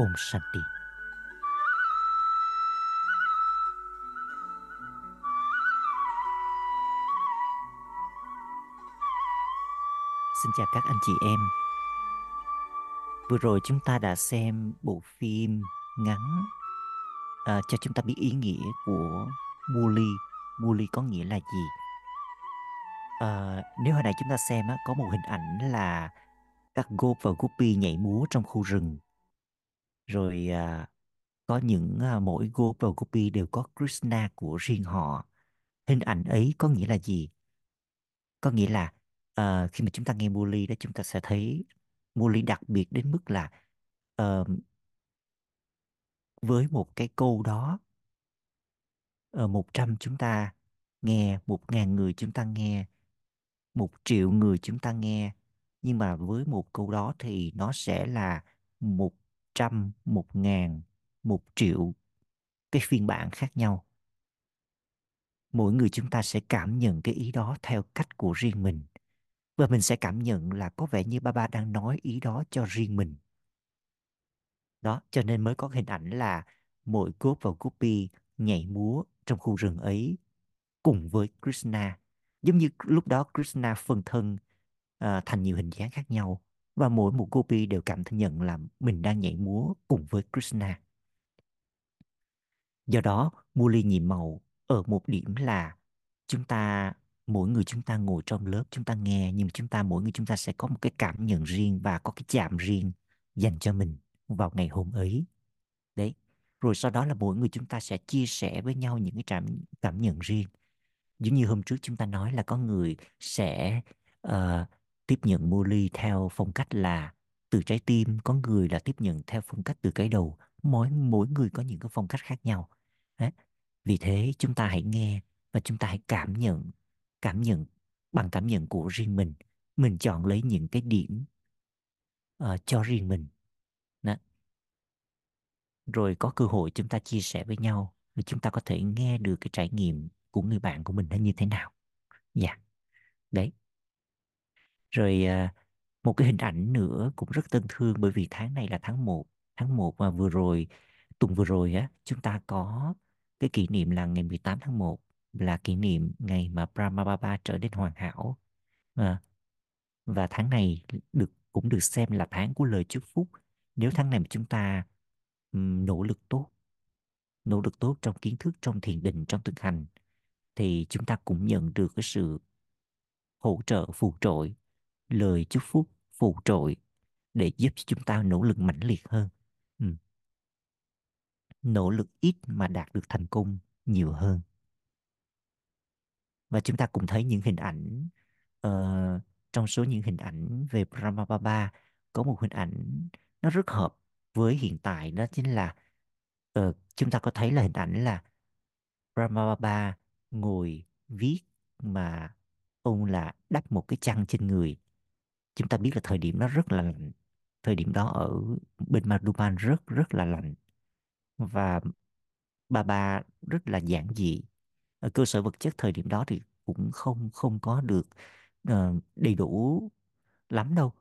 Om Shanti. Xin chào các anh chị em. Vừa rồi chúng ta đã xem bộ phim ngắn à, cho chúng ta biết ý nghĩa của Muli. Muli có nghĩa là gì? À, nếu hồi nãy chúng ta xem á, có một hình ảnh là các gop và guppy nhảy múa trong khu rừng. Rồi à, có những à, mỗi gop copy đều có Krishna của riêng họ. Hình ảnh ấy có nghĩa là gì? Có nghĩa là à, khi mà chúng ta nghe Muli đó chúng ta sẽ thấy Muli đặc biệt đến mức là à, với một cái câu đó ở ờ, một trăm chúng ta nghe một ngàn người chúng ta nghe một triệu người chúng ta nghe nhưng mà với một câu đó thì nó sẽ là một trăm một ngàn một triệu cái phiên bản khác nhau. Mỗi người chúng ta sẽ cảm nhận cái ý đó theo cách của riêng mình. Và mình sẽ cảm nhận là có vẻ như ba ba đang nói ý đó cho riêng mình. Đó cho nên mới có hình ảnh là mỗi cốt và Gopi nhảy múa trong khu rừng ấy cùng với Krishna. Giống như lúc đó Krishna phân thân uh, thành nhiều hình dáng khác nhau và mỗi một Gopi đều cảm nhận là mình đang nhảy múa cùng với Krishna. Do đó Muli nhị màu ở một điểm là chúng ta mỗi người chúng ta ngồi trong lớp chúng ta nghe nhưng chúng ta mỗi người chúng ta sẽ có một cái cảm nhận riêng và có cái chạm riêng dành cho mình vào ngày hôm ấy. Đấy. Rồi sau đó là mỗi người chúng ta sẽ chia sẻ với nhau những cái cảm cảm nhận riêng. Giống như hôm trước chúng ta nói là có người sẽ uh, tiếp nhận mua ly theo phong cách là từ trái tim có người là tiếp nhận theo phong cách từ cái đầu mỗi mỗi người có những cái phong cách khác nhau đấy. vì thế chúng ta hãy nghe và chúng ta hãy cảm nhận cảm nhận bằng cảm nhận của riêng mình mình chọn lấy những cái điểm uh, cho riêng mình đó. rồi có cơ hội chúng ta chia sẻ với nhau và chúng ta có thể nghe được cái trải nghiệm của người bạn của mình nó như thế nào dạ yeah. đấy rồi à, một cái hình ảnh nữa cũng rất thân thương bởi vì tháng này là tháng 1 tháng 1 mà vừa rồi tuần vừa rồi á chúng ta có cái kỷ niệm là ngày 18 tháng 1 là kỷ niệm ngày mà Brahma Baba trở nên hoàn hảo. À, và tháng này được cũng được xem là tháng của lời chúc phúc. Nếu tháng này mà chúng ta um, nỗ lực tốt nỗ lực tốt trong kiến thức trong thiền định trong thực hành thì chúng ta cũng nhận được cái sự hỗ trợ phù trội lời chúc phúc phù trội để giúp cho chúng ta nỗ lực mãnh liệt hơn. Ừ. nỗ lực ít mà đạt được thành công nhiều hơn. Và chúng ta cũng thấy những hình ảnh uh, trong số những hình ảnh về Brahma Baba có một hình ảnh nó rất hợp với hiện tại đó chính là uh, chúng ta có thấy là hình ảnh là Brahma Baba ngồi viết mà ông là đắp một cái chăn trên người chúng ta biết là thời điểm đó rất là lạnh. Thời điểm đó ở bên maduban rất rất là lạnh. Và bà bà rất là giản dị. Ở cơ sở vật chất thời điểm đó thì cũng không không có được uh, đầy đủ lắm đâu.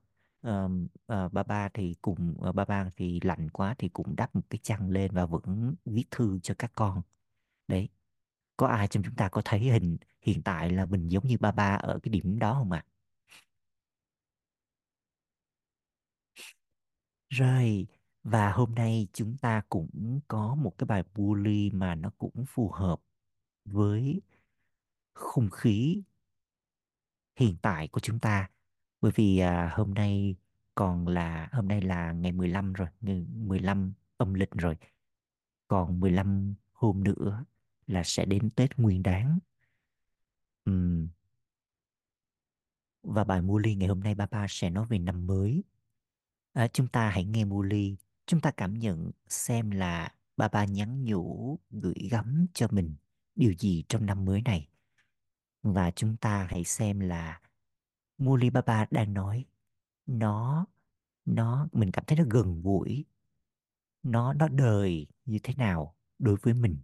Uh, uh, ba ba thì cùng uh, ba ba thì lạnh quá thì cũng đắp một cái chăn lên và vẫn viết thư cho các con. Đấy. Có ai trong chúng ta có thấy hình hiện tại là mình giống như ba ba ở cái điểm đó không ạ? à? Rồi và hôm nay chúng ta cũng có một cái bài bully mà nó cũng phù hợp với không khí hiện tại của chúng ta. Bởi vì à, hôm nay còn là hôm nay là ngày 15 rồi ngày 15 âm lịch rồi. Còn 15 hôm nữa là sẽ đến Tết Nguyên Đán. Uhm. và bài Muli ngày hôm nay ba ba sẽ nói về năm mới à, chúng ta hãy nghe Muli. Chúng ta cảm nhận xem là bà ba nhắn nhủ gửi gắm cho mình điều gì trong năm mới này. Và chúng ta hãy xem là Muli Baba đang nói nó nó mình cảm thấy nó gần gũi. Nó nó đời như thế nào đối với mình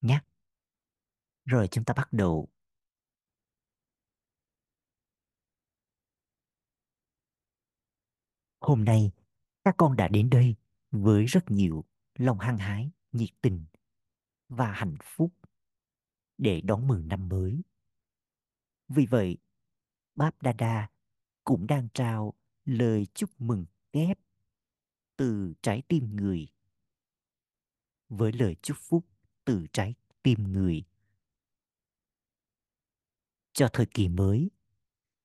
nhé rồi chúng ta bắt đầu hôm nay các con đã đến đây với rất nhiều lòng hăng hái, nhiệt tình và hạnh phúc để đón mừng năm mới. Vì vậy, Báp Đa cũng đang trao lời chúc mừng kép từ trái tim người với lời chúc phúc từ trái tim người cho thời kỳ mới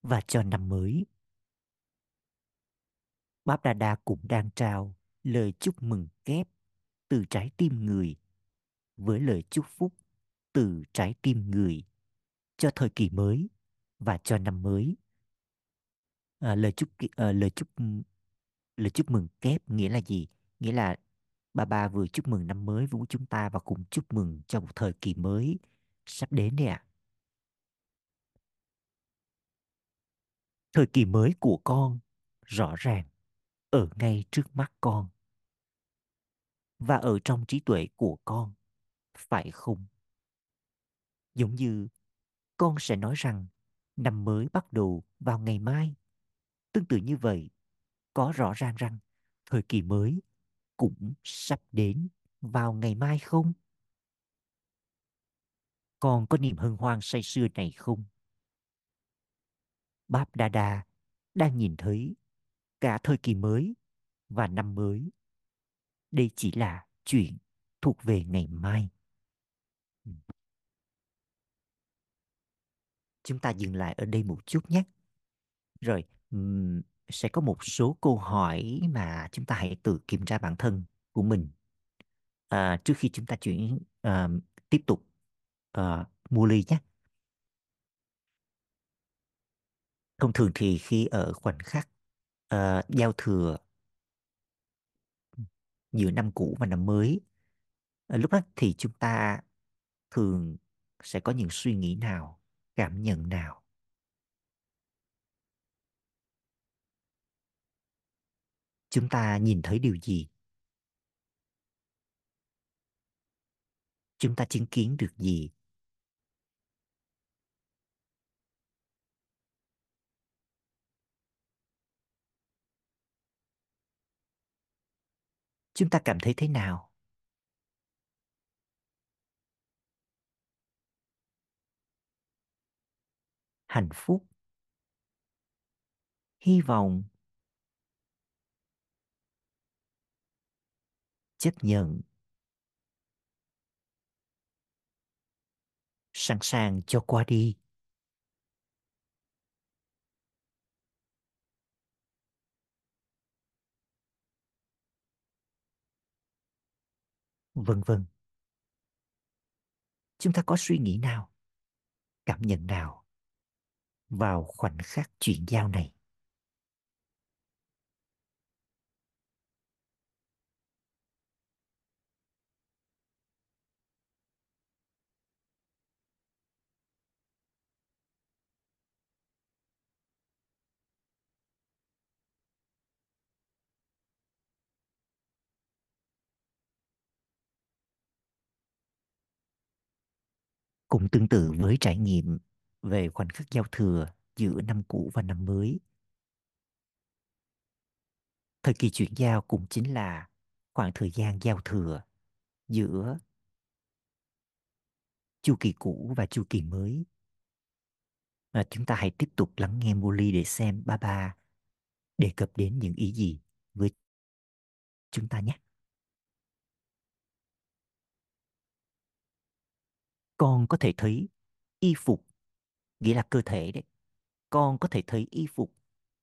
và cho năm mới. Báp Đa Đa cũng đang trao lời chúc mừng kép từ trái tim người với lời chúc phúc từ trái tim người cho thời kỳ mới và cho năm mới. À, lời chúc à, lời chúc lời chúc mừng kép nghĩa là gì? Nghĩa là ba ba vừa chúc mừng năm mới với chúng ta và cùng chúc mừng cho một thời kỳ mới sắp đến đấy ạ. À. Thời kỳ mới của con rõ ràng ở ngay trước mắt con và ở trong trí tuệ của con, phải không? Giống như con sẽ nói rằng năm mới bắt đầu vào ngày mai. Tương tự như vậy, có rõ ràng rằng thời kỳ mới cũng sắp đến vào ngày mai không? Con có niềm hân hoan say sưa này không? Báp Đa Đa đang nhìn thấy cả thời kỳ mới và năm mới. Đây chỉ là chuyện thuộc về ngày mai. Ừ. Chúng ta dừng lại ở đây một chút nhé. Rồi, sẽ có một số câu hỏi mà chúng ta hãy tự kiểm tra bản thân của mình à, trước khi chúng ta chuyển à, tiếp tục à, mua ly nhé. Thông thường thì khi ở khoảnh khắc uh, giao thừa ừ, giữa năm cũ và năm mới, uh, lúc đó thì chúng ta thường sẽ có những suy nghĩ nào, cảm nhận nào? Chúng ta nhìn thấy điều gì? Chúng ta chứng kiến được gì? Chúng ta cảm thấy thế nào? Hạnh phúc. Hy vọng. Chấp nhận. Sẵn sàng cho qua đi. Vân vân. Chúng ta có suy nghĩ nào, cảm nhận nào vào khoảnh khắc chuyển giao này? Cũng tương tự với trải nghiệm về khoảnh khắc giao thừa giữa năm cũ và năm mới. Thời kỳ chuyển giao cũng chính là khoảng thời gian giao thừa giữa chu kỳ cũ và chu kỳ mới. À, chúng ta hãy tiếp tục lắng nghe Molly để xem ba ba đề cập đến những ý gì với chúng ta nhé. Con có thể thấy y phục, nghĩa là cơ thể đấy. Con có thể thấy y phục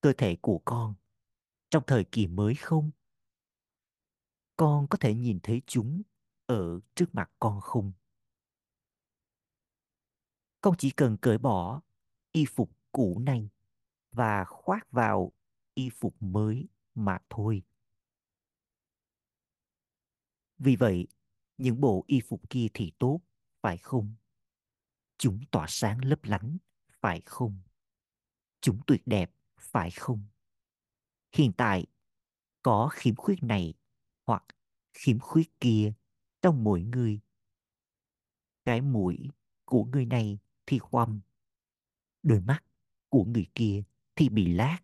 cơ thể của con trong thời kỳ mới không? Con có thể nhìn thấy chúng ở trước mặt con không? Con chỉ cần cởi bỏ y phục cũ này và khoác vào y phục mới mà thôi. Vì vậy, những bộ y phục kia thì tốt phải không? Chúng tỏa sáng lấp lánh, phải không? Chúng tuyệt đẹp, phải không? Hiện tại, có khiếm khuyết này hoặc khiếm khuyết kia trong mỗi người. Cái mũi của người này thì khoăm, đôi mắt của người kia thì bị lát,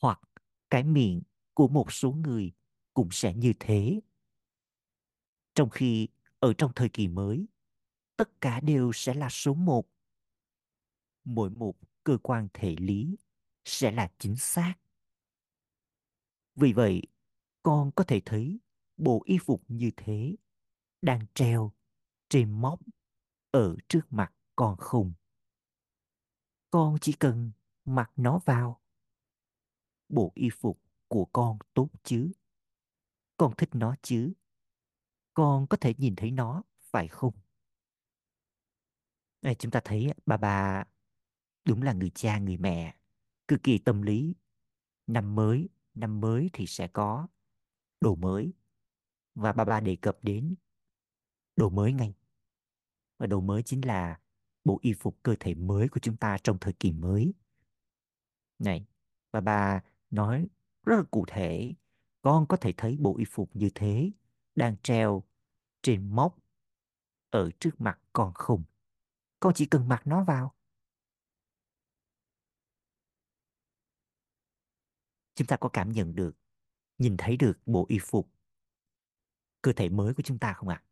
hoặc cái miệng của một số người cũng sẽ như thế. Trong khi ở trong thời kỳ mới, tất cả đều sẽ là số một. Mỗi một cơ quan thể lý sẽ là chính xác. Vì vậy, con có thể thấy bộ y phục như thế đang treo trên móc ở trước mặt con không. Con chỉ cần mặc nó vào. Bộ y phục của con tốt chứ? Con thích nó chứ? Con có thể nhìn thấy nó, phải không? Đây, chúng ta thấy bà bà đúng là người cha, người mẹ, cực kỳ tâm lý. Năm mới, năm mới thì sẽ có đồ mới. Và bà bà đề cập đến đồ mới ngay. Và đồ mới chính là bộ y phục cơ thể mới của chúng ta trong thời kỳ mới. Này, bà bà nói rất là cụ thể, con có thể thấy bộ y phục như thế đang treo trên móc ở trước mặt con không? Con chỉ cần mặc nó vào. Chúng ta có cảm nhận được, nhìn thấy được bộ y phục cơ thể mới của chúng ta không ạ? À?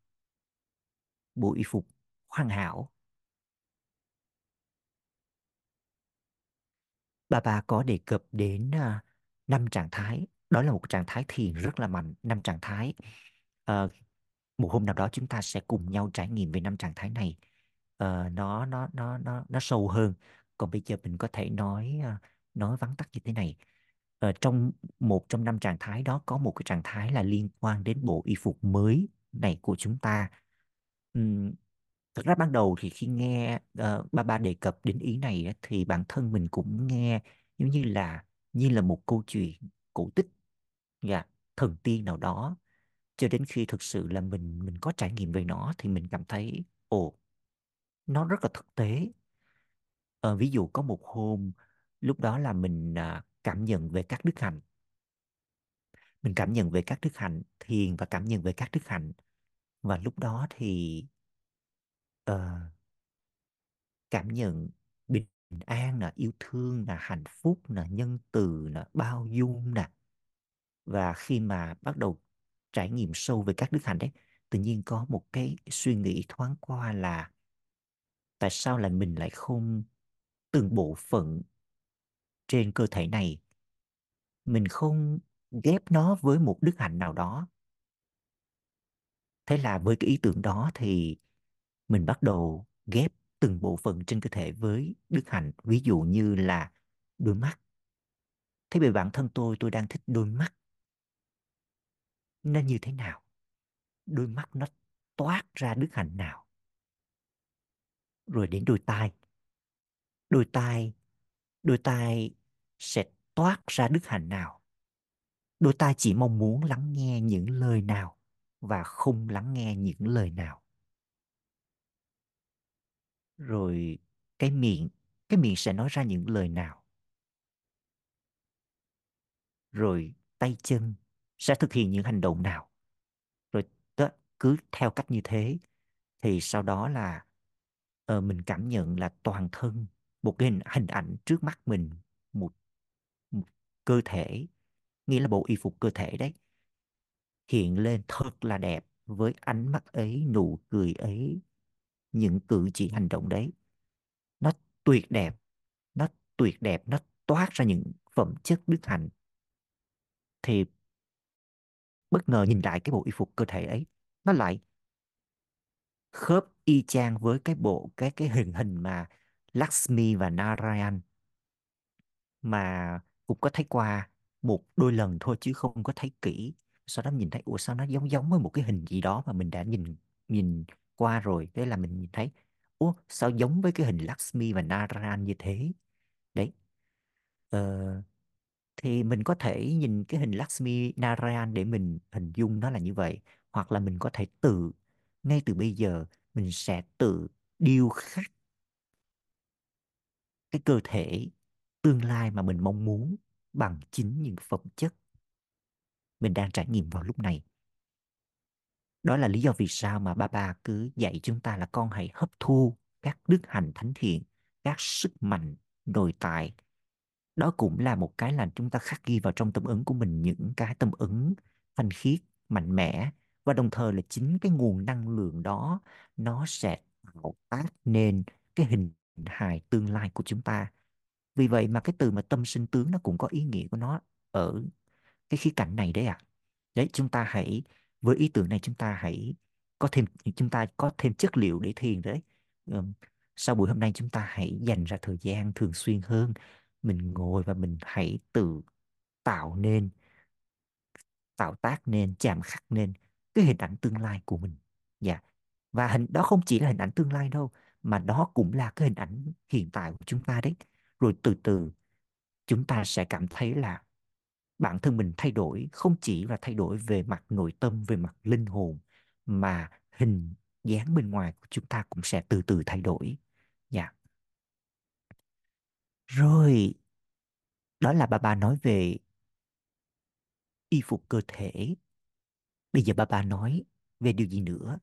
Bộ y phục hoàn hảo. Bà bà có đề cập đến uh, năm trạng thái. Đó là một trạng thái thiền rất là mạnh. Năm trạng thái. Uh, một hôm nào đó chúng ta sẽ cùng nhau trải nghiệm về năm trạng thái này. Uh, nó nó nó nó nó sâu hơn. Còn bây giờ mình có thể nói uh, nói vắn tắt như thế này. Uh, trong một trong năm trạng thái đó có một cái trạng thái là liên quan đến bộ y phục mới này của chúng ta. Um, Thực ra ban đầu thì khi nghe uh, ba ba đề cập đến ý này thì bản thân mình cũng nghe giống như là như là một câu chuyện cổ tích, dạ, thần tiên nào đó. Cho đến khi thực sự là mình mình có trải nghiệm về nó thì mình cảm thấy ồ, nó rất là thực tế. Ờ, ví dụ có một hôm lúc đó là mình à, cảm nhận về các đức hạnh. Mình cảm nhận về các đức hạnh, thiền và cảm nhận về các đức hạnh. Và lúc đó thì uh, cảm nhận bình an là yêu thương là hạnh phúc là nhân từ là bao dung nè và khi mà bắt đầu trải nghiệm sâu về các đức hạnh đấy tự nhiên có một cái suy nghĩ thoáng qua là tại sao lại mình lại không từng bộ phận trên cơ thể này? Mình không ghép nó với một đức hạnh nào đó. Thế là với cái ý tưởng đó thì mình bắt đầu ghép từng bộ phận trên cơ thể với đức hạnh, ví dụ như là đôi mắt. Thế về bản thân tôi tôi đang thích đôi mắt. Nó như thế nào? Đôi mắt nó toát ra đức hạnh nào? Rồi đến đôi tai. Đôi tai đôi tai sẽ toát ra đức hạnh nào? Đôi tai chỉ mong muốn lắng nghe những lời nào và không lắng nghe những lời nào? Rồi cái miệng cái miệng sẽ nói ra những lời nào? Rồi tay chân sẽ thực hiện những hành động nào? Rồi cứ theo cách như thế, thì sau đó là uh, mình cảm nhận là toàn thân một cái hình, hình ảnh trước mắt mình một, một cơ thể nghĩa là bộ y phục cơ thể đấy hiện lên thật là đẹp với ánh mắt ấy nụ cười ấy những cử chỉ hành động đấy. Nó tuyệt đẹp nó tuyệt đẹp nó toát ra những phẩm chất đức hạnh. Thì bất ngờ nhìn lại cái bộ y phục cơ thể ấy nó lại khớp y chang với cái bộ cái cái hình hình mà Lakshmi và Narayan mà cũng có thấy qua một đôi lần thôi chứ không có thấy kỹ. Sau đó nhìn thấy ủa sao nó giống giống với một cái hình gì đó mà mình đã nhìn nhìn qua rồi? Thế là mình nhìn thấy ủa sao giống với cái hình Lakshmi và Narayan như thế? Đấy. Ờ, thì mình có thể nhìn cái hình Lakshmi Narayan để mình hình dung nó là như vậy hoặc là mình có thể tự ngay từ bây giờ, mình sẽ tự điêu khắc cái cơ thể tương lai mà mình mong muốn bằng chính những phẩm chất mình đang trải nghiệm vào lúc này. Đó là lý do vì sao mà ba ba cứ dạy chúng ta là con hãy hấp thu các đức hạnh thánh thiện, các sức mạnh nội tại. Đó cũng là một cái là chúng ta khắc ghi vào trong tâm ứng của mình những cái tâm ứng thanh khiết, mạnh mẽ và đồng thời là chính cái nguồn năng lượng đó nó sẽ tạo tác nên cái hình hài tương lai của chúng ta. Vì vậy mà cái từ mà tâm sinh tướng nó cũng có ý nghĩa của nó ở cái khía cạnh này đấy ạ. Đấy, chúng ta hãy, với ý tưởng này chúng ta hãy có thêm, chúng ta có thêm chất liệu để thiền đấy. Sau buổi hôm nay chúng ta hãy dành ra thời gian thường xuyên hơn. Mình ngồi và mình hãy tự tạo nên, tạo tác nên, chạm khắc nên cái hình ảnh tương lai của mình. Dạ. Và hình, đó không chỉ là hình ảnh tương lai đâu, mà đó cũng là cái hình ảnh hiện tại của chúng ta đấy. Rồi từ từ, chúng ta sẽ cảm thấy là bản thân mình thay đổi, không chỉ là thay đổi về mặt nội tâm, về mặt linh hồn, mà hình dáng bên ngoài của chúng ta cũng sẽ từ từ thay đổi. Dạ. Rồi, đó là bà bà nói về y phục cơ thể bây giờ ba ba nói về điều gì nữa?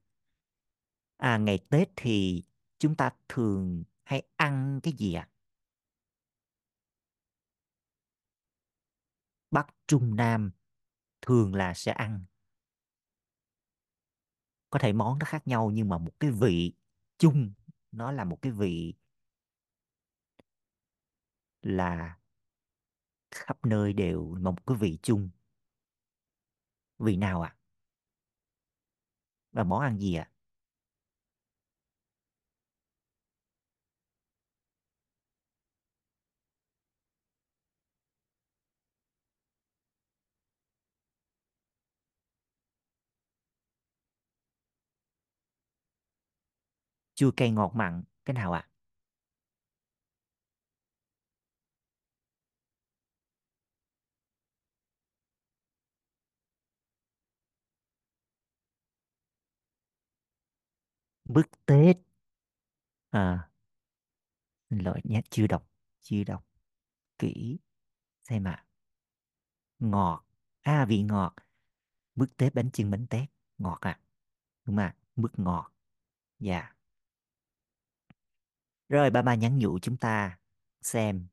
À ngày Tết thì chúng ta thường hay ăn cái gì ạ? Bắc Trung Nam thường là sẽ ăn. Có thể món nó khác nhau nhưng mà một cái vị chung, nó là một cái vị là khắp nơi đều một cái vị chung. Vị nào ạ? Và món ăn gì ạ? Chua cay ngọt mặn cái nào ạ? Bức tết. À xin lỗi nhé chưa đọc chưa đọc kỹ. Xem ạ. Ngọt. À vị ngọt. Bức tết bánh chưng bánh tét. Ngọt à đúng à bức ngọt. Dạ. Rồi ba ba nhắn nhủ chúng ta xem.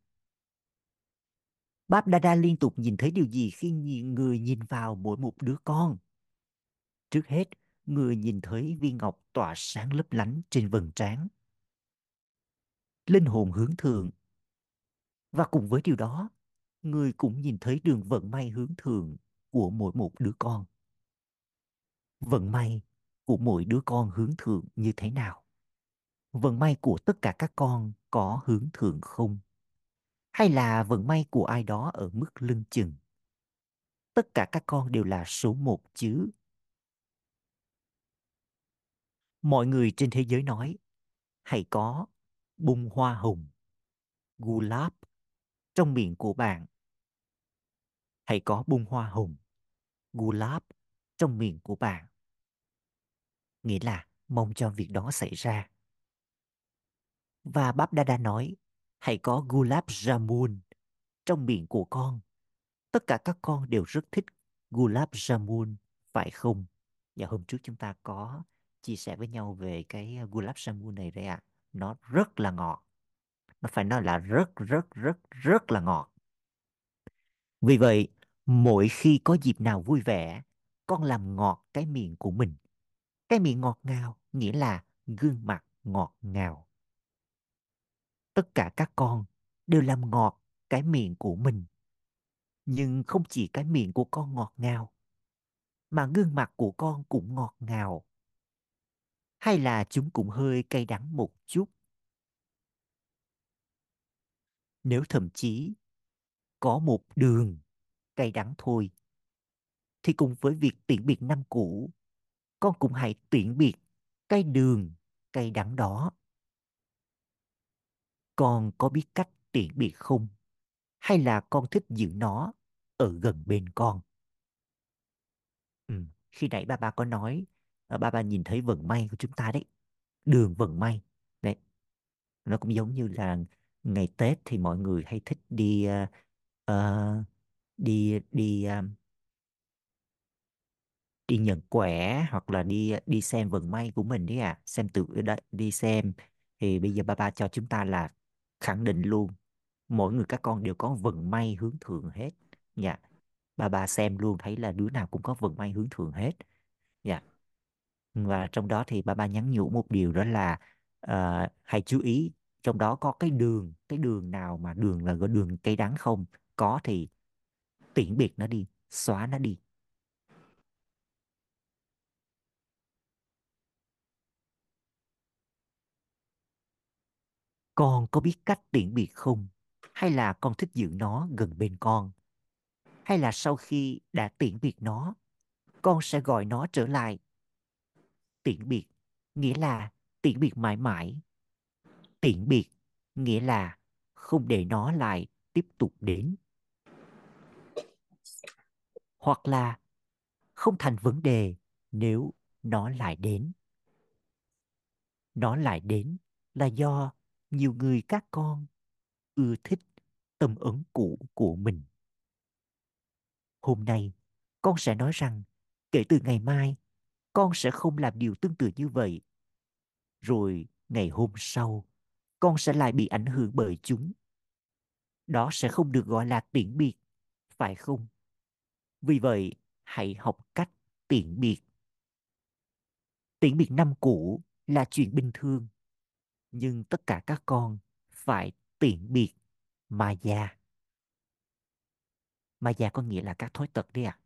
Báp Đa Đa liên tục nhìn thấy điều gì khi người nhìn vào mỗi một đứa con? Trước hết, người nhìn thấy viên ngọc tỏa sáng lấp lánh trên vầng trán. Linh hồn hướng thượng. Và cùng với điều đó, người cũng nhìn thấy đường vận may hướng thượng của mỗi một đứa con. Vận may của mỗi đứa con hướng thượng như thế nào? Vận may của tất cả các con có hướng thượng không? Hay là vận may của ai đó ở mức lưng chừng? Tất cả các con đều là số một chứ. Mọi người trên thế giới nói, hãy có bung hoa hồng, gulab trong miệng của bạn. Hãy có bung hoa hồng, gulab trong miệng của bạn. Nghĩa là mong cho việc đó xảy ra. Và Báp Đa Đa nói, hãy có gulab jamun trong miệng của con. Tất cả các con đều rất thích gulab jamun, phải không? Và hôm trước chúng ta có chia sẻ với nhau về cái ờ, gulab jamun này đây ạ. À. Nó rất là ngọt. Nó phải nói là rất rất rất rất là ngọt. Vì vậy, mỗi khi có dịp nào vui vẻ, con làm ngọt cái miệng của mình. Cái miệng ngọt ngào nghĩa là gương mặt ngọt ngào. Tất cả các con đều làm ngọt cái miệng của mình. Nhưng không chỉ cái miệng của con ngọt ngào, mà gương mặt của con cũng ngọt ngào. Hay là chúng cũng hơi cay đắng một chút. Nếu thậm chí có một đường cay đắng thôi, thì cùng với việc tiễn biệt năm cũ, con cũng hãy tiễn biệt cái đường cay đắng đó. Con có biết cách tiễn biệt không? Hay là con thích giữ nó ở gần bên con? Ừ, khi nãy ba ba có nói, Ờ, ba ba nhìn thấy vận may của chúng ta đấy, đường vận may. Đấy, nó cũng giống như là ngày Tết thì mọi người hay thích đi uh, đi đi uh, đi nhận quẻ hoặc là đi đi xem vận may của mình đấy à xem tự đấy, đi xem. Thì bây giờ ba ba cho chúng ta là khẳng định luôn mỗi người các con đều có vận may hướng thượng hết. Dạ ba ba xem luôn thấy là đứa nào cũng có vận may hướng thượng hết. Dạ và trong đó thì ba ba nhắn nhủ một điều đó là uh, hãy chú ý trong đó có cái đường cái đường nào mà đường là gọi đường cây đắng không? Có thì tiễn biệt nó đi xóa nó đi. Con có biết cách tiễn biệt không? Hay là con thích giữ nó gần bên con? Hay là sau khi đã tiễn biệt nó con sẽ gọi nó trở lại tiễn biệt, nghĩa là tiễn biệt mãi mãi. Tiễn biệt, nghĩa là không để nó lại tiếp tục đến. Hoặc là không thành vấn đề nếu nó lại đến. Nó lại đến là do nhiều người các con ưa thích tâm ấn cũ của mình. Hôm nay, con sẽ nói rằng kể từ ngày mai con sẽ không làm điều tương tự như vậy. Rồi ngày hôm sau, con sẽ lại bị ảnh hưởng bởi chúng. Đó sẽ không được gọi là tiễn biệt, phải không? Vì vậy, hãy học cách tiễn biệt. Tiễn biệt năm cũ là chuyện bình thường, nhưng tất cả các con phải tiễn biệt ma già ma già có nghĩa là các thói tật đấy à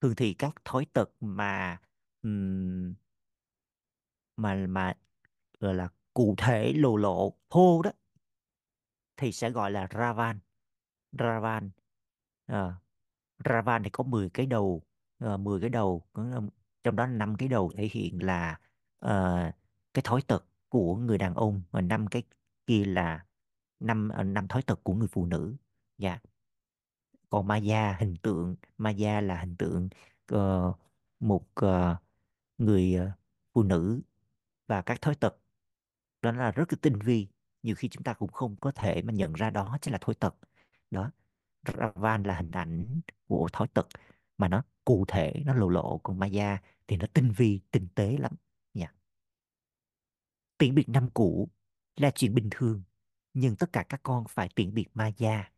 thường thì các thói tật mà ừm, mà mà gọi là cụ thể lộ lộ thô đó thì sẽ gọi là Ravan. Ravan Ờ, Ravan thì có 10 cái đầu ờ, uh, 10 cái đầu có trong đó năm cái đầu thể hiện là ờ, cái thói tật của người đàn ông và năm cái kia là năm ờ, năm thói tật của người phụ nữ. Dạ còn Maya hình tượng. Maya là hình tượng uh, một uh, người uh, phụ nữ và các thói tật. Đó là rất là tinh vi. Nhiều khi chúng ta cũng không có thể mà nhận ra đó chính là thói tật. Đó Ravan là hình ảnh của thói tật mà nó cụ thể nó lộ lộ. Còn Maya thì nó tinh vi tinh tế lắm. Nha. Tiễn biệt năm cũ là chuyện bình thường nhưng tất cả các con phải tiễn biệt Maya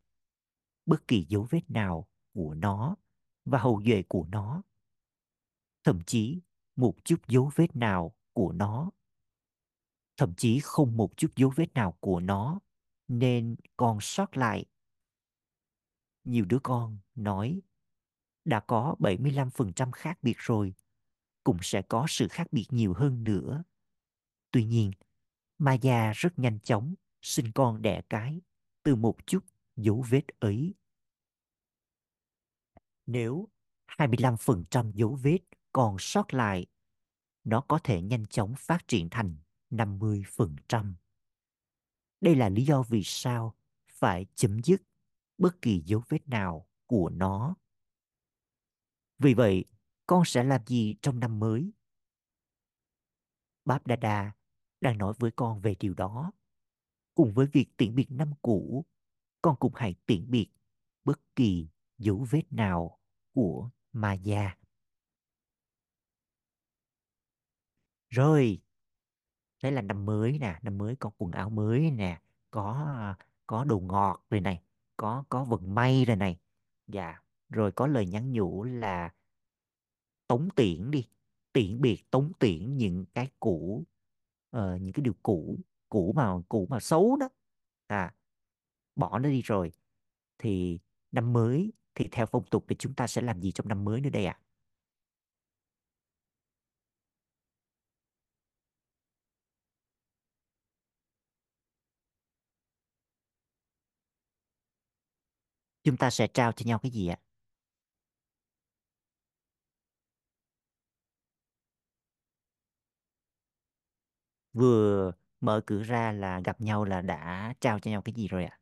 bất kỳ dấu vết nào của nó và hậu duệ của nó. Thậm chí một chút dấu vết nào của nó. Thậm chí không một chút dấu vết nào của nó nên còn sót lại. Nhiều đứa con nói đã có 75% khác biệt rồi, cũng sẽ có sự khác biệt nhiều hơn nữa. Tuy nhiên, Maya rất nhanh chóng sinh con đẻ cái từ một chút dấu vết ấy. Nếu 25% dấu vết còn sót lại, nó có thể nhanh chóng phát triển thành 50%. Đây là lý do vì sao phải chấm dứt bất kỳ dấu vết nào của nó. Vì vậy, con sẽ làm gì trong năm mới? Báp Đa Đa đang nói với con về điều đó. Cùng với việc tiễn biệt năm cũ, con cũng hãy tiễn biệt bất kỳ dấu vết nào của ma gia Rồi, đấy là năm mới nè, năm mới có quần áo mới nè, có có đồ ngọt rồi này, có có vận may rồi này. Dạ, rồi có lời nhắn nhủ là tống tiễn đi tiễn biệt tống tiễn những cái cũ uh, những cái điều cũ cũ mà cũ mà xấu đó à bỏ nó đi rồi, thì năm mới thì theo phong tục thì chúng ta sẽ làm gì trong năm mới nữa đây ạ? Chúng ta sẽ trao cho nhau cái gì ạ? Vừa mở cửa ra là gặp nhau là đã trao cho nhau cái gì rồi ạ?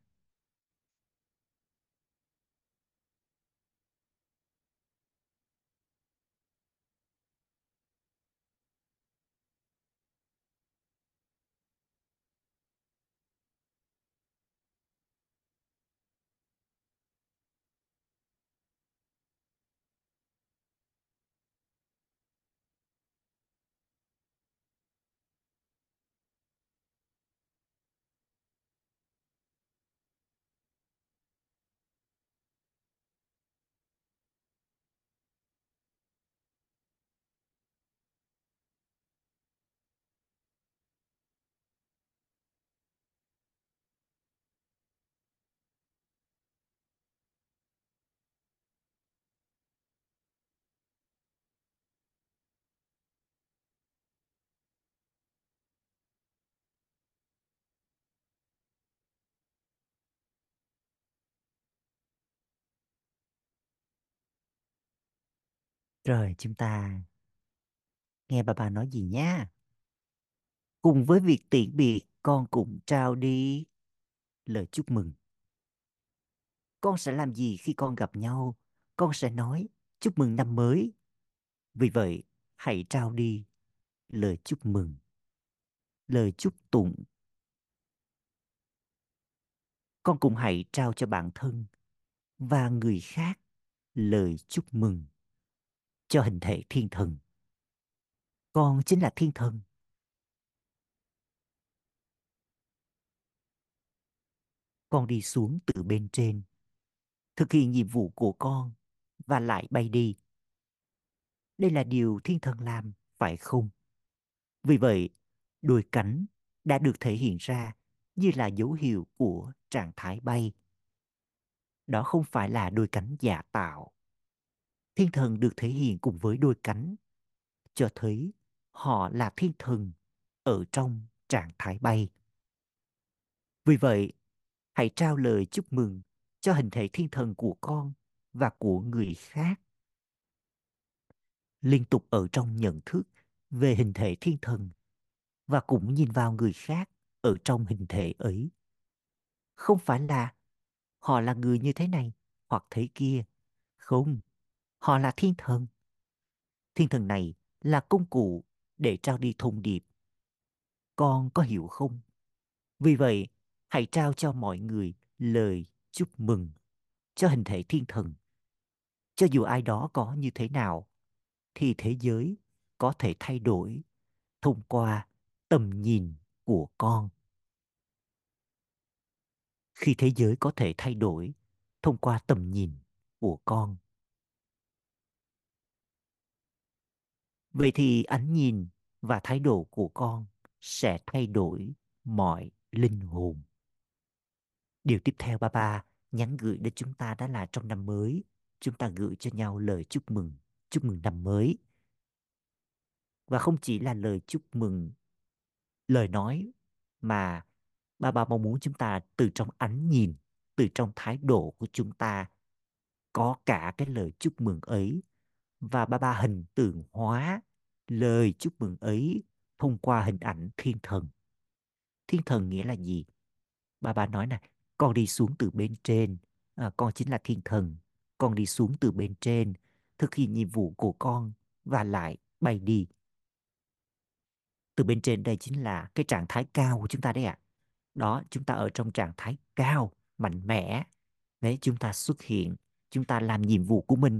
Rồi chúng ta nghe bà bà nói gì nha. Cùng với việc tiễn biệt, con cũng trao đi lời chúc mừng. Con sẽ làm gì khi con gặp nhau? Con sẽ nói chúc mừng năm mới. Vì vậy, hãy trao đi lời chúc mừng, lời chúc tụng. Con cũng hãy trao cho bản thân và người khác lời chúc mừng cho hình thể thiên thần. Con chính là thiên thần. Con đi xuống từ bên trên, thực hiện nhiệm vụ của con và lại bay đi. Đây là điều thiên thần làm, phải không? Vì vậy, đôi cánh đã được thể hiện ra như là dấu hiệu của trạng thái bay. Đó không phải là đôi cánh giả tạo. Thiên thần được thể hiện cùng với đôi cánh, cho thấy họ là thiên thần ở trong trạng thái bay. Vì vậy, hãy trao lời chúc mừng cho hình thể thiên thần của con và của người khác. Liên tục ở trong nhận thức về hình thể thiên thần và cũng nhìn vào người khác ở trong hình thể ấy. Không phải là họ là người như thế này hoặc thế kia. Không, họ là thiên thần. Thiên thần này là công cụ để trao đi thông điệp. Con có hiểu không? Vì vậy, hãy trao cho mọi người lời chúc mừng cho hình thể thiên thần. Cho dù ai đó có như thế nào, thì thế giới có thể thay đổi thông qua tầm nhìn của con. Khi thế giới có thể thay đổi thông qua tầm nhìn của con. Vậy thì ánh nhìn và thái độ của con sẽ thay đổi mọi linh hồn. Điều tiếp theo ba ba nhắn gửi đến chúng ta đó là trong năm mới, chúng ta gửi cho nhau lời chúc mừng, chúc mừng năm mới. Và không chỉ là lời chúc mừng, lời nói mà ba ba mong muốn chúng ta từ trong ánh nhìn, từ trong thái độ của chúng ta có cả cái lời chúc mừng ấy và ba ba hình tượng hóa lời chúc mừng ấy thông qua hình ảnh thiên thần. Thiên thần nghĩa là gì? Ba ba nói này, con đi xuống từ bên trên, à, con chính là thiên thần. Con đi xuống từ bên trên, thực hiện nhiệm vụ của con và lại bay đi. Từ bên trên đây chính là cái trạng thái cao của chúng ta đấy ạ. À. Đó, chúng ta ở trong trạng thái cao, mạnh mẽ. Đấy, chúng ta xuất hiện, chúng ta làm nhiệm vụ của mình.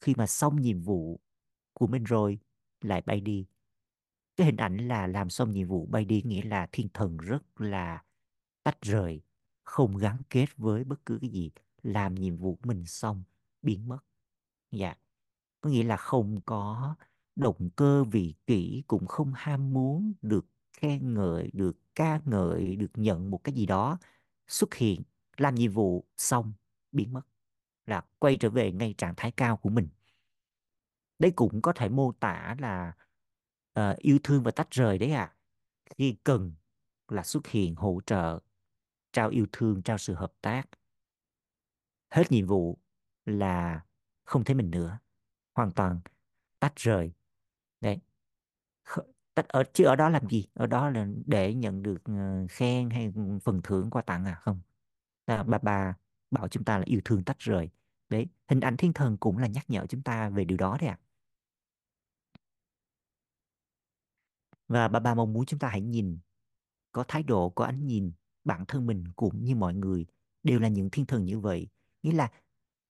Khi mà xong nhiệm vụ của mình rồi, lại bay đi. Cái hình ảnh là làm xong nhiệm vụ bay đi nghĩa là thiên thần rất là tách rời, không gắn kết với bất cứ cái gì. Làm nhiệm vụ mình xong, biến mất. Dạ. Có nghĩa là không có động cơ vị kỷ, cũng không ham muốn được khen ngợi, được ca ngợi, được nhận một cái gì đó. Xuất hiện, làm nhiệm vụ, xong, biến mất. Là quay trở về ngay trạng thái cao của mình. Đấy cũng có thể mô tả là uh, yêu thương và tách rời đấy ạ. À. khi cần là xuất hiện hỗ trợ trao yêu thương trao sự hợp tác. Hết nhiệm vụ là không thấy mình nữa. Hoàn toàn tách rời. Đấy. Tách ở chứ ở đó làm gì? Ở đó là để nhận được ờ, khen hay phần thưởng quà tặng à? Không. À, bà bà bảo chúng ta là yêu thương tách rời đấy hình ảnh thiên thần cũng là nhắc nhở chúng ta về điều đó đấy ạ à. Và bà bà mong muốn chúng ta hãy nhìn, có thái độ, có ánh nhìn, bản thân mình cũng như mọi người đều là những thiên thần như vậy. Nghĩa là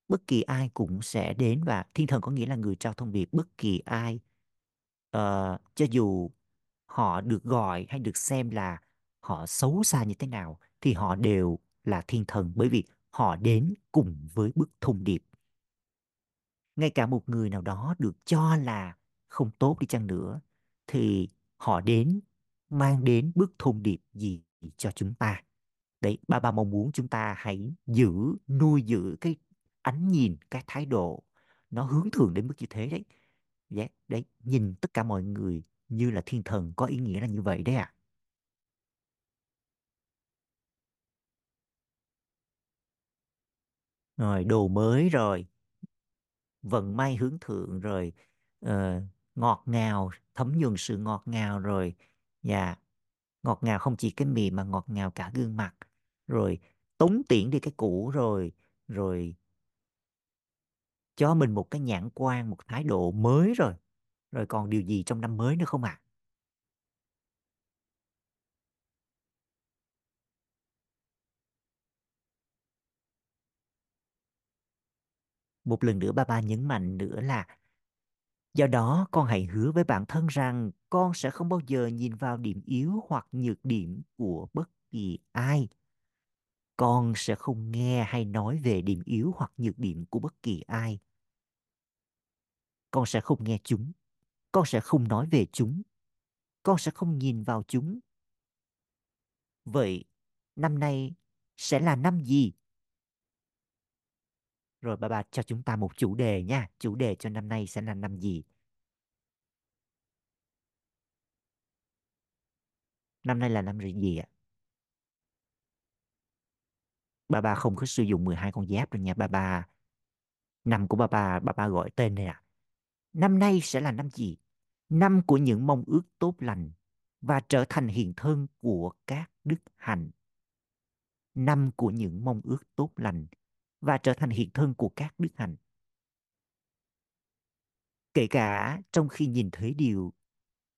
bất kỳ ai cũng sẽ đến và thiên thần có nghĩa là người trao thông điệp bất kỳ ai uh, cho dù họ được gọi hay được xem là họ xấu xa như thế nào thì họ đều là thiên thần bởi vì họ đến cùng với bức thông điệp. Ngay cả một người nào đó được cho là không tốt đi chăng nữa thì họ đến mang đến bức thông điệp gì cho chúng ta? Đấy ba ba mong muốn chúng ta hãy giữ nuôi giữ cái ánh nhìn cái thái độ nó hướng thượng đến mức như thế đấy. Yeah, đấy nhìn tất cả mọi người như là thiên thần có ý nghĩa là như vậy đấy ạ. à. Rồi đồ mới rồi vận may hướng thượng rồi uh, ngọt ngào thấm nhuần sự ngọt ngào rồi. Và ngọt ngào không chỉ cái miệng mà ngọt ngào cả gương mặt. Rồi tống tiễn đi cái cũ rồi rồi cho mình một cái nhãn quan một thái độ mới rồi. Rồi còn điều gì trong năm mới nữa không ạ? Một lần nữa ba ba nhấn mạnh nữa là, do đó con hãy hứa với bản thân rằng con sẽ không bao giờ nhìn vào điểm yếu hoặc nhược điểm của bất kỳ ai. Con sẽ không nghe hay nói về điểm yếu hoặc nhược điểm của bất kỳ ai. Con sẽ không nghe chúng. Con sẽ không nói về chúng. Con sẽ không nhìn vào chúng. Vậy năm nay sẽ là năm gì? Rồi bà bà cho chúng ta một chủ đề nha. Chủ đề cho năm nay sẽ là năm gì? Năm nay là năm gì ạ? Bà bà không có sử dụng 12 con giáp rồi nha bà bà năm của bà bà bà bà gọi tên này à năm nay sẽ là năm gì? Năm của những mong ước tốt lành và trở thành hiện thân của các đức hạnh. Năm của những mong ước tốt lành và trở thành hiện thân của các đức hạnh. Kể cả trong khi nhìn thấy điều,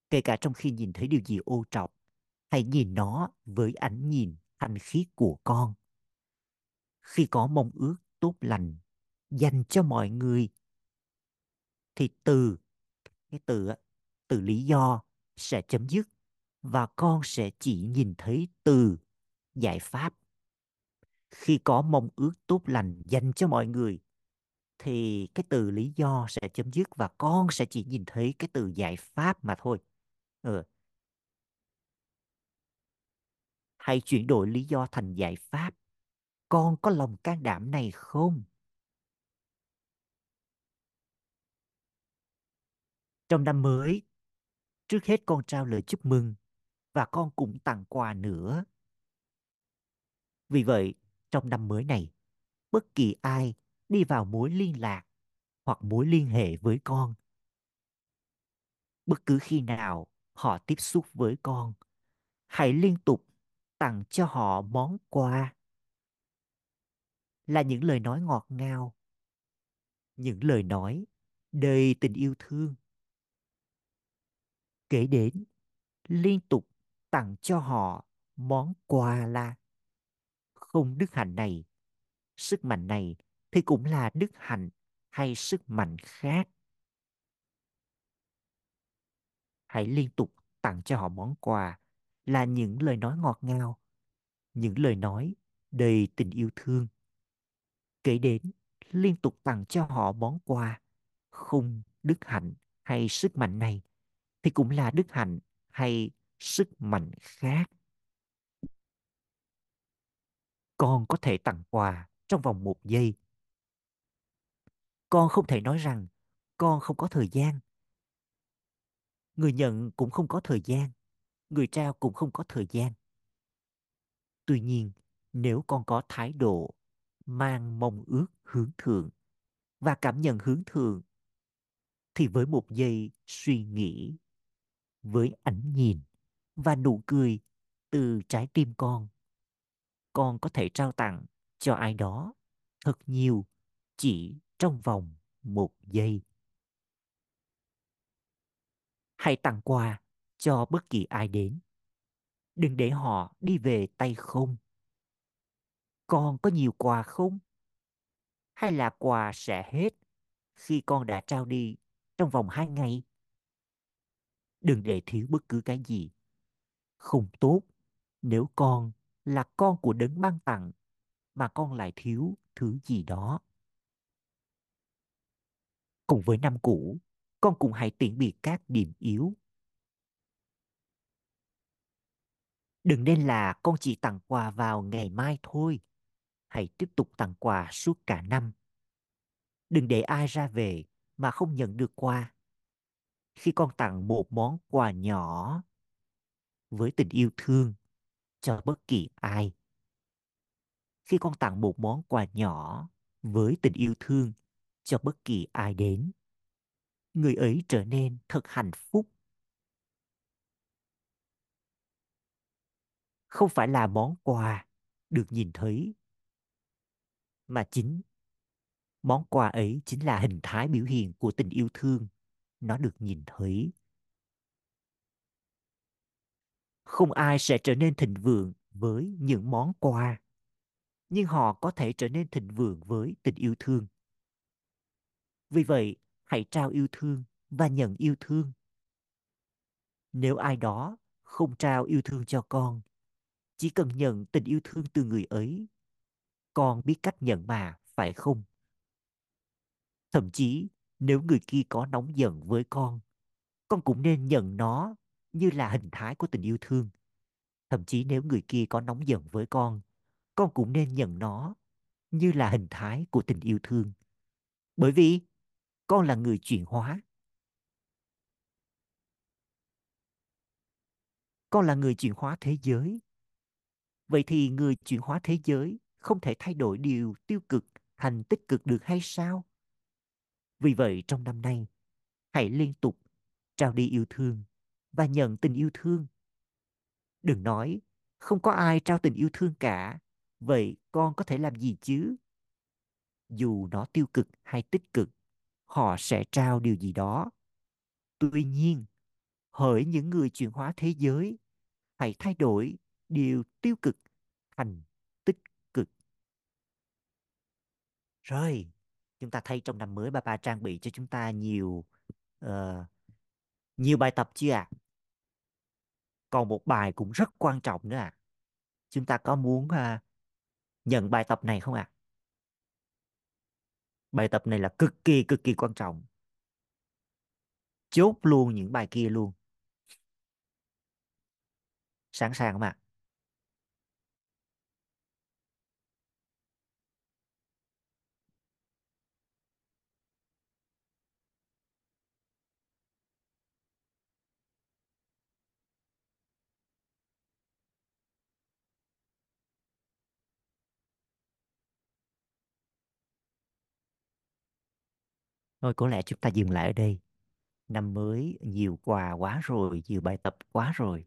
kể cả trong khi nhìn thấy điều gì ô trọc, hãy nhìn nó với ánh nhìn thanh khiết của con. Khi có mong ước tốt lành dành cho mọi người, thì từ, cái từ từ lý do sẽ chấm dứt và con sẽ chỉ nhìn thấy từ giải pháp khi có mong ước tốt lành dành cho mọi người, thì cái từ lý do sẽ chấm dứt và con sẽ chỉ nhìn thấy cái từ giải pháp mà thôi. Ừ. hãy chuyển đổi lý do thành giải pháp. Con có lòng can đảm này không? Trong năm mới, trước hết con trao lời chúc mừng và con cũng tặng quà nữa. Vì vậy trong năm mới này, bất kỳ ai đi vào mối liên lạc hoặc mối liên hệ với con. Bất cứ khi nào họ tiếp xúc với con, hãy liên tục tặng cho họ món quà. Là những lời nói ngọt ngào, những lời nói đầy tình yêu thương. Kể đến, liên tục tặng cho họ món quà là không đức hạnh này? Sức mạnh này thì cũng là đức hạnh hay sức mạnh khác? Hãy liên tục tặng cho họ món quà là những lời nói ngọt ngào, những lời nói đầy tình yêu thương. Kể đến liên tục tặng cho họ món quà không đức hạnh hay sức mạnh này thì cũng là đức hạnh hay sức mạnh khác? Con có thể tặng quà trong vòng một giây. Con không thể nói rằng con không có thời gian. Người nhận cũng không có thời gian, người trao cũng không có thời gian. Tuy nhiên, nếu con có thái độ mang mong ước hướng thượng và cảm nhận hướng thượng, thì với một giây suy nghĩ, với ánh nhìn và nụ cười từ trái tim con con có thể trao tặng cho ai đó thật nhiều chỉ trong vòng một giây. Hãy tặng quà cho bất kỳ ai đến. Đừng để họ đi về tay không. Con có nhiều quà không? Hay là quà sẽ hết khi con đã trao đi trong vòng hai ngày? Đừng để thiếu bất cứ cái gì. Không tốt nếu con là con của đấng ban tặng, mà con lại thiếu thứ gì đó. Cùng với năm cũ, con cũng hãy tiễn biệt các điểm yếu. Đừng nên là con chỉ tặng quà vào ngày mai thôi. Hãy tiếp tục tặng quà suốt cả năm. Đừng để ai ra về mà không nhận được quà. Khi con tặng một món quà nhỏ với tình yêu thương cho bất kỳ ai. Khi con tặng một món quà nhỏ với tình yêu thương cho bất kỳ ai đến, người ấy trở nên thật hạnh phúc. Không phải là món quà được nhìn thấy, mà chính món quà ấy chính là hình thái biểu hiện của tình yêu thương nó được nhìn thấy. Không ai sẽ trở nên thịnh vượng với những món quà, nhưng họ có thể trở nên thịnh vượng với tình yêu thương. Vì vậy, hãy trao yêu thương và nhận yêu thương. Nếu ai đó không trao yêu thương cho con, chỉ cần nhận tình yêu thương từ người ấy, con biết cách nhận mà, phải không? Thậm chí, nếu người kia có nóng giận với con con cũng nên nhận nó như là hình thái của tình yêu thương. Thậm chí nếu người kia có nóng giận với con con cũng nên nhận nó như là hình thái của tình yêu thương. Bởi vì con là người chuyển hóa. Con là người chuyển hóa thế giới. Vậy thì người chuyển hóa thế giới không thể thay đổi điều tiêu cực, thành tích cực được hay sao? Vì vậy trong năm nay, hãy liên tục trao đi yêu thương và nhận tình yêu thương. Đừng nói không có ai trao tình yêu thương cả vậy con có thể làm gì chứ? Dù nó tiêu cực hay tích cực họ sẽ trao điều gì đó. Tuy nhiên hỡi những người chuyển hóa thế giới hãy thay đổi điều tiêu cực thành tích cực. Rồi chúng ta thấy trong năm mới ba ba trang bị cho chúng ta nhiều uh, nhiều bài tập chưa ạ? à? Còn một bài cũng rất quan trọng nữa ạ à. chúng ta có muốn uh, nhận bài tập này không ạ à? bài tập này là cực kỳ cực kỳ quan trọng chốt luôn những bài kia luôn sẵn sàng không ạ à? Thôi có lẽ chúng ta dừng lại ở đây. Năm mới nhiều quà quá rồi, nhiều bài tập quá rồi.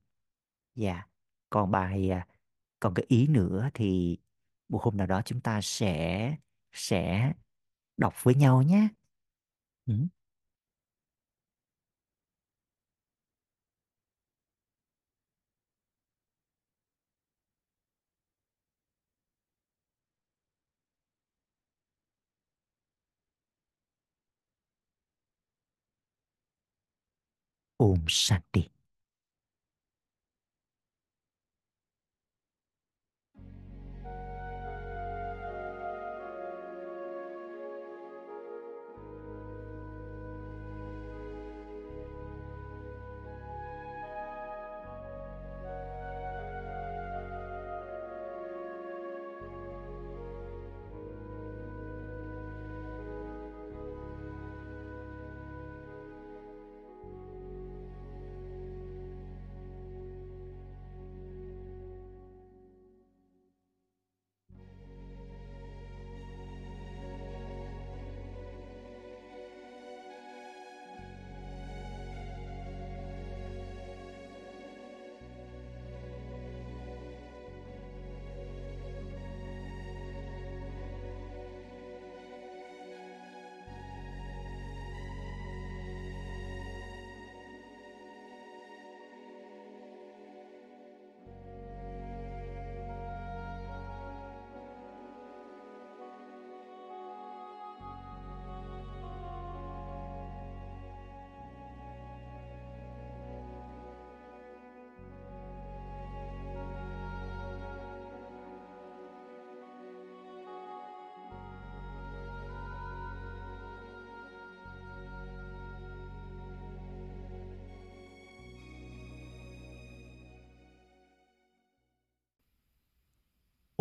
Dạ, còn bài, à, còn cái ý nữa thì một hôm nào đó chúng ta sẽ sẽ đọc với nhau nhé. Ừ. Om Shanti.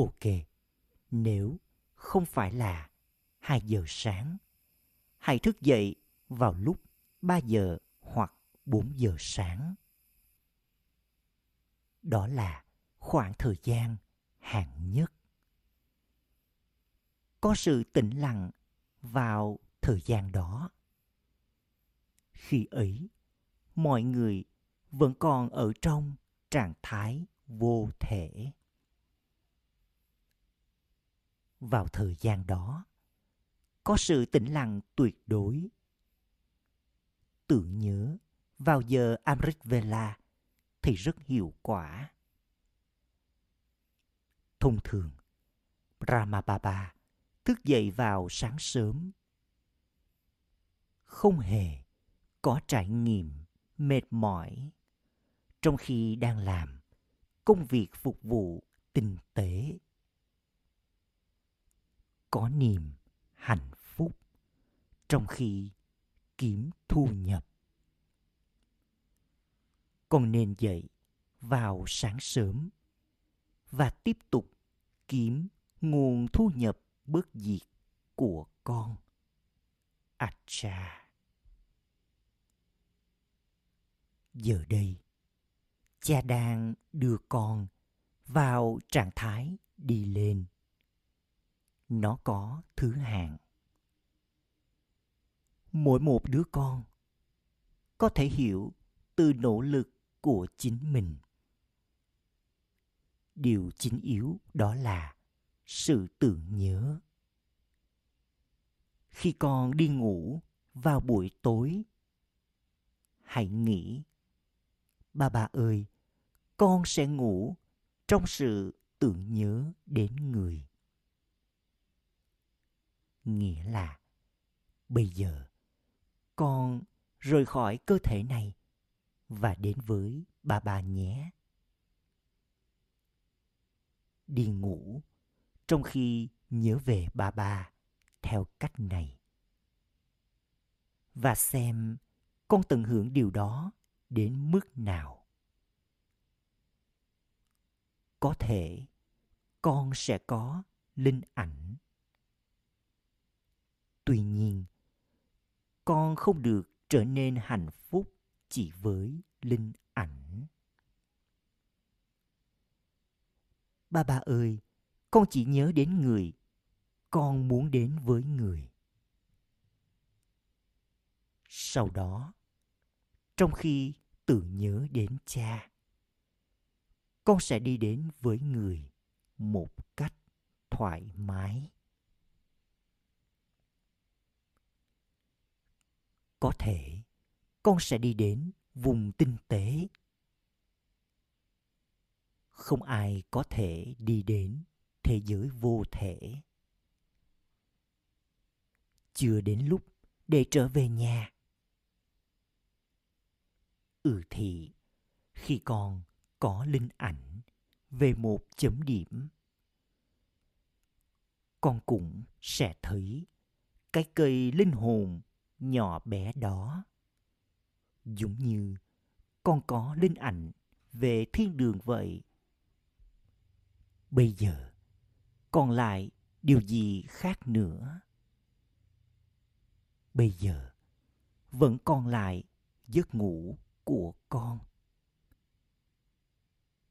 Ok, nếu không phải là 2 giờ sáng, hãy thức dậy vào lúc 3 giờ hoặc 4 giờ sáng. Đó là khoảng thời gian hàng nhất. Có sự tĩnh lặng vào thời gian đó khi ấy mọi người vẫn còn ở trong trạng thái vô thể vào thời gian đó có sự tĩnh lặng tuyệt đối tưởng nhớ vào giờ Amrit Vela thì rất hiệu quả. Thông thường, Brahma Baba thức dậy vào sáng sớm. Không hề có trải nghiệm mệt mỏi trong khi đang làm công việc phục vụ tinh tế. Có niềm hạnh phúc trong khi kiếm thu nhập. Con nên dậy vào sáng sớm và tiếp tục kiếm nguồn thu nhập bất diệt của con. Acha. Giờ đây, cha đang đưa con vào trạng thái đi lên. Nó có thứ hạng. Mỗi một đứa con có thể hiểu từ nỗ lực của chính mình. Điều chính yếu đó là sự tưởng nhớ. Khi con đi ngủ vào buổi tối, hãy nghĩ Ba ba ơi, con sẽ ngủ trong sự tưởng nhớ đến người. Nghĩa là bây giờ con rời khỏi cơ thể này và đến với ba ba nhé. Đi ngủ trong khi nhớ về ba ba theo cách này. Và xem con tận hưởng điều đó đến mức nào có thể con sẽ có linh ảnh tuy nhiên, con không được trở nên hạnh phúc chỉ với linh ảnh. Ba ba ơi, con chỉ nhớ đến người, con muốn đến với người. Sau đó, trong khi tưởng nhớ đến cha, con sẽ đi đến với người một cách thoải mái. Có thể con sẽ đi đến vùng tinh tế. Không ai có thể đi đến thế giới vô thể. Chưa đến lúc để trở về nhà. Ừ thì, khi con có linh ảnh về một chấm điểm, con cũng sẽ thấy cái cây linh hồn nhỏ bé đó giống như con có linh ảnh về thiên đường vậy bây giờ còn lại điều gì khác nữa bây giờ vẫn còn lại giấc ngủ của con.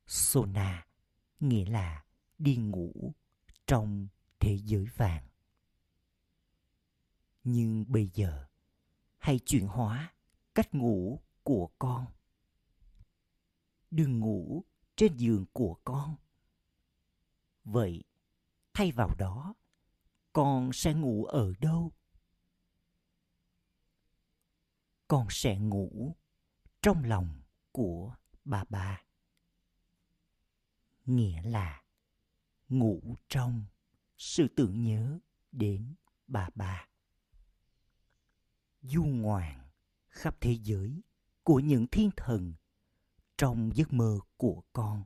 Sona nghĩa là đi ngủ trong thế giới vàng. Nhưng bây giờ, hãy chuyển hóa cách ngủ của con. Đừng ngủ trên giường của con. Vậy, thay vào đó, con sẽ ngủ ở đâu? Con sẽ ngủ trong lòng của bà bà nghĩa là ngủ trong sự tưởng nhớ đến bà bà du ngoạn khắp thế giới của những thiên thần trong giấc mơ của con.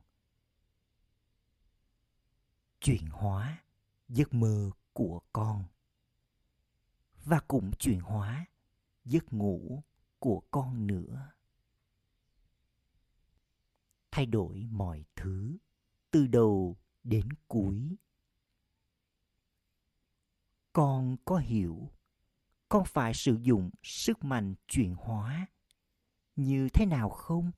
Chuyển hóa giấc mơ của con và cũng chuyển hóa giấc ngủ của con nữa. Thay đổi mọi thứ từ đầu đến cuối. Con có hiểu con phải sử dụng sức mạnh chuyển hóa. Như thế nào không?